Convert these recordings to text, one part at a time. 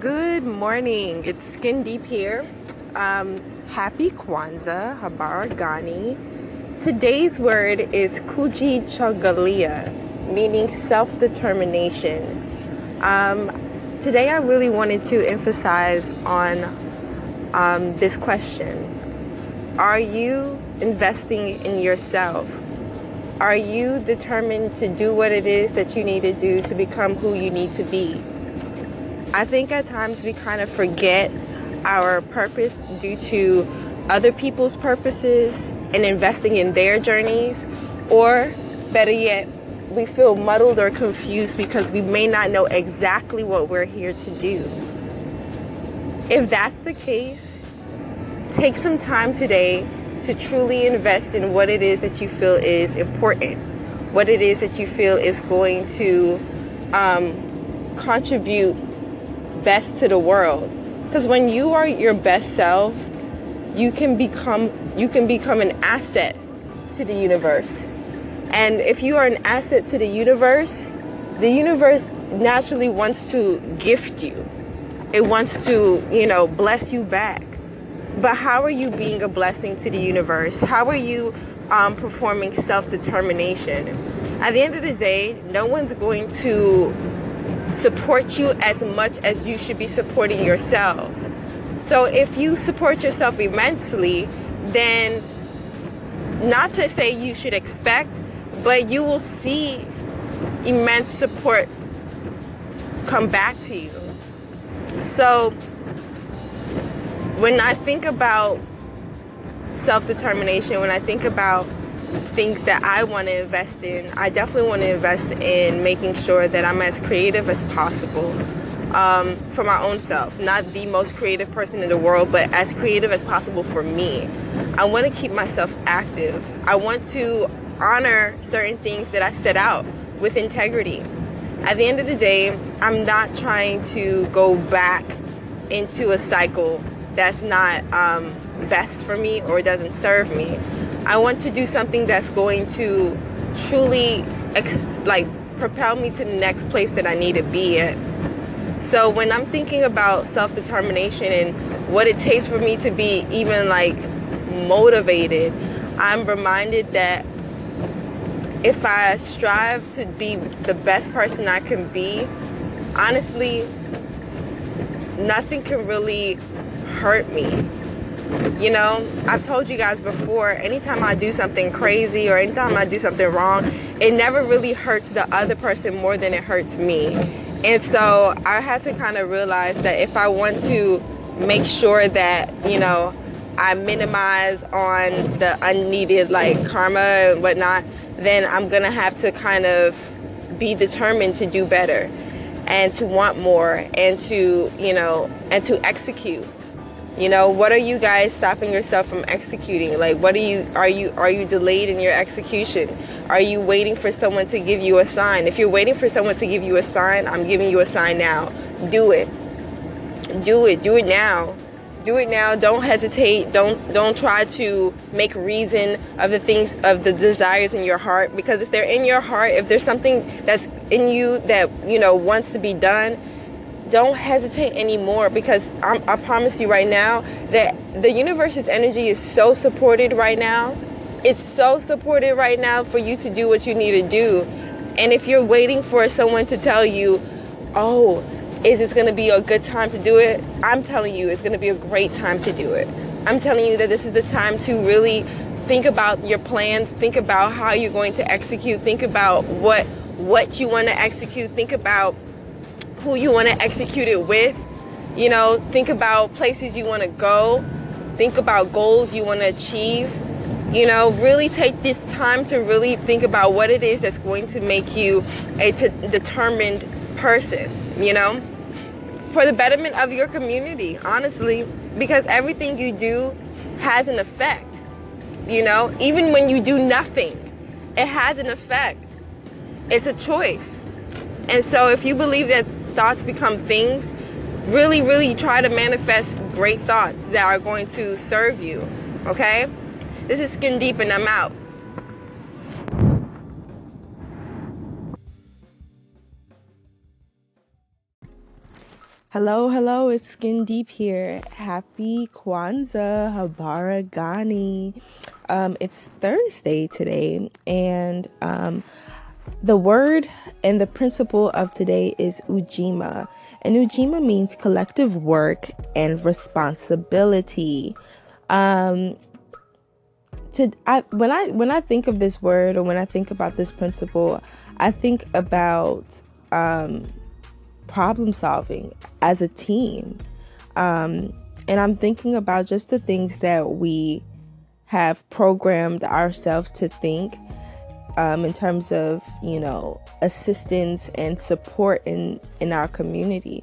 Good morning. It's Skin Deep here. Um, happy Kwanzaa, Habari gani. Today's word is Kujichagulia, meaning self determination. Um, today, I really wanted to emphasize on um, this question Are you investing in yourself? Are you determined to do what it is that you need to do to become who you need to be? I think at times we kind of forget our purpose due to other people's purposes and investing in their journeys, or better yet, we feel muddled or confused because we may not know exactly what we're here to do. If that's the case, take some time today to truly invest in what it is that you feel is important, what it is that you feel is going to um, contribute best to the world. Because when you are your best selves, you can become you can become an asset to the universe. And if you are an asset to the universe, the universe naturally wants to gift you. It wants to, you know, bless you back. But how are you being a blessing to the universe? How are you um, performing self determination? At the end of the day, no one's going to support you as much as you should be supporting yourself. So if you support yourself immensely, then not to say you should expect, but you will see immense support come back to you. So when I think about self determination, when I think about things that I want to invest in, I definitely want to invest in making sure that I'm as creative as possible um, for my own self. Not the most creative person in the world, but as creative as possible for me. I want to keep myself active. I want to honor certain things that I set out with integrity. At the end of the day, I'm not trying to go back into a cycle that's not um, best for me or doesn't serve me. I want to do something that's going to truly ex- like propel me to the next place that I need to be at. So when I'm thinking about self-determination and what it takes for me to be even like motivated, I'm reminded that if I strive to be the best person I can be, honestly, nothing can really hurt me you know, I've told you guys before, anytime I do something crazy or anytime I do something wrong, it never really hurts the other person more than it hurts me. And so I had to kind of realize that if I want to make sure that, you know, I minimize on the unneeded like karma and whatnot, then I'm gonna have to kind of be determined to do better and to want more and to, you know, and to execute you know what are you guys stopping yourself from executing? Like what are you are you are you delayed in your execution? Are you waiting for someone to give you a sign? If you're waiting for someone to give you a sign i'm giving you a sign now. Do it. Do it. Do it now. Do it now. Don't hesitate. Don't don't try to make reason of the things of the desires in your heart because if they're in your heart if there's something that's in you that you know wants to be done don't hesitate anymore because I'm, i promise you right now that the universe's energy is so supported right now. It's so supported right now for you to do what you need to do. And if you're waiting for someone to tell you, oh, is this going to be a good time to do it? I'm telling you, it's going to be a great time to do it. I'm telling you that this is the time to really think about your plans, think about how you're going to execute, think about what what you want to execute, think about who you want to execute it with. You know, think about places you want to go. Think about goals you want to achieve. You know, really take this time to really think about what it is that's going to make you a t- determined person, you know, for the betterment of your community, honestly, because everything you do has an effect. You know, even when you do nothing, it has an effect. It's a choice. And so if you believe that thoughts become things, really, really try to manifest great thoughts that are going to serve you. Okay? This is Skin Deep, and I'm out. Hello, hello, it's Skin Deep here. Happy Kwanzaa, Habari Gani. Um, it's Thursday today, and um, the word and the principle of today is Ujima. And Ujima means collective work and responsibility. Um, to I, when I when I think of this word or when I think about this principle, I think about um, problem solving as a team. Um, and I'm thinking about just the things that we have programmed ourselves to think um, in terms of, you know, assistance and support in, in our community.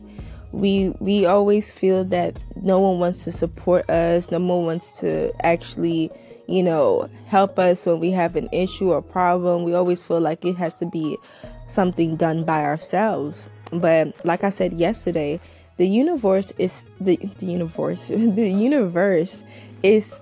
We, we always feel that no one wants to support us, no one wants to actually, you know, help us when we have an issue or problem. We always feel like it has to be something done by ourselves. But like I said yesterday, the universe is the the universe the universe is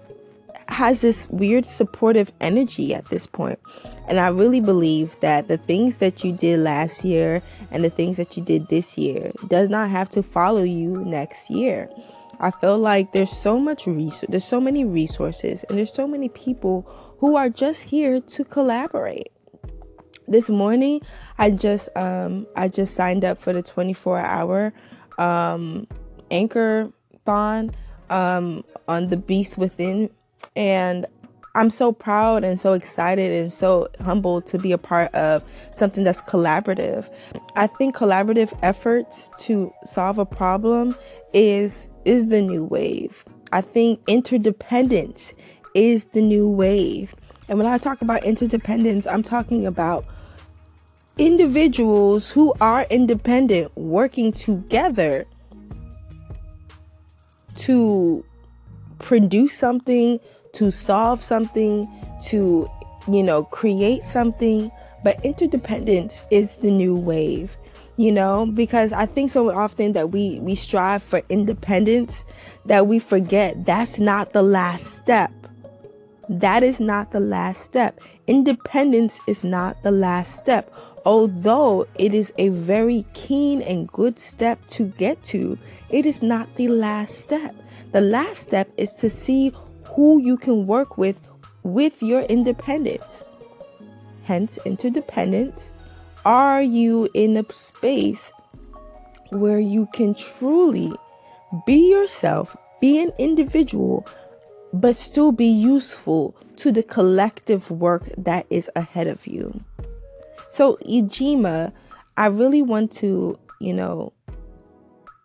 has this weird supportive energy at this point. And I really believe that the things that you did last year and the things that you did this year does not have to follow you next year. I feel like there's so much resource there's so many resources and there's so many people who are just here to collaborate this morning i just um i just signed up for the 24 hour um anchor thon um on the beast within and i'm so proud and so excited and so humbled to be a part of something that's collaborative. I think collaborative efforts to solve a problem is is the new wave. I think interdependence is the new wave. And when I talk about interdependence, I'm talking about individuals who are independent working together to produce something, to solve something, to, you know, create something. But interdependence is the new wave you know because i think so often that we we strive for independence that we forget that's not the last step that is not the last step. Independence is not the last step. Although it is a very keen and good step to get to, it is not the last step. The last step is to see who you can work with with your independence. Hence, interdependence. Are you in a space where you can truly be yourself, be an individual, but still be useful to the collective work that is ahead of you. So, Ujima, I really want to, you know,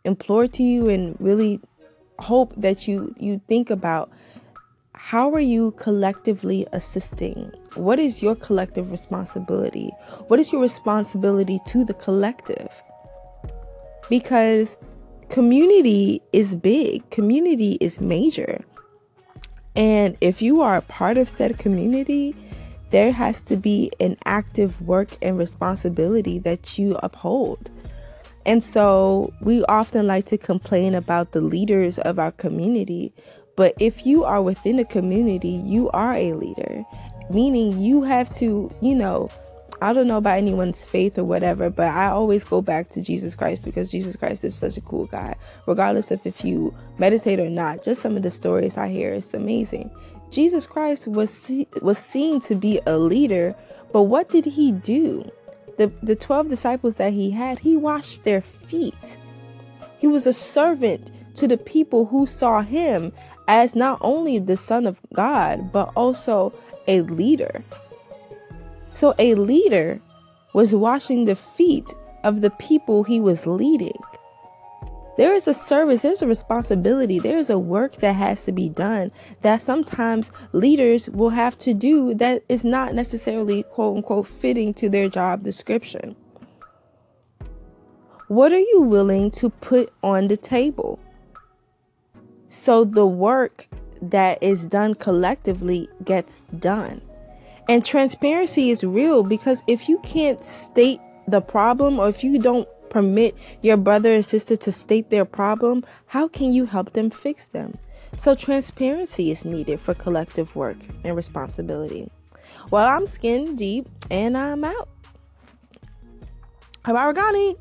implore to you and really hope that you you think about how are you collectively assisting? What is your collective responsibility? What is your responsibility to the collective? Because community is big, community is major. And if you are a part of said community, there has to be an active work and responsibility that you uphold. And so we often like to complain about the leaders of our community. But if you are within a community, you are a leader, meaning you have to, you know, I don't know about anyone's faith or whatever, but I always go back to Jesus Christ because Jesus Christ is such a cool guy. Regardless of if you meditate or not, just some of the stories I hear is amazing. Jesus Christ was was seen to be a leader, but what did he do? The the 12 disciples that he had, he washed their feet. He was a servant to the people who saw him as not only the son of God, but also a leader. So a leader was washing the feet of the people he was leading. There is a service, there's a responsibility, there's a work that has to be done that sometimes leaders will have to do that is not necessarily quote unquote fitting to their job description. What are you willing to put on the table? So the work that is done collectively gets done. And transparency is real because if you can't state the problem or if you don't permit your brother and sister to state their problem, how can you help them fix them? So, transparency is needed for collective work and responsibility. Well, I'm skin deep and I'm out. Habari gani.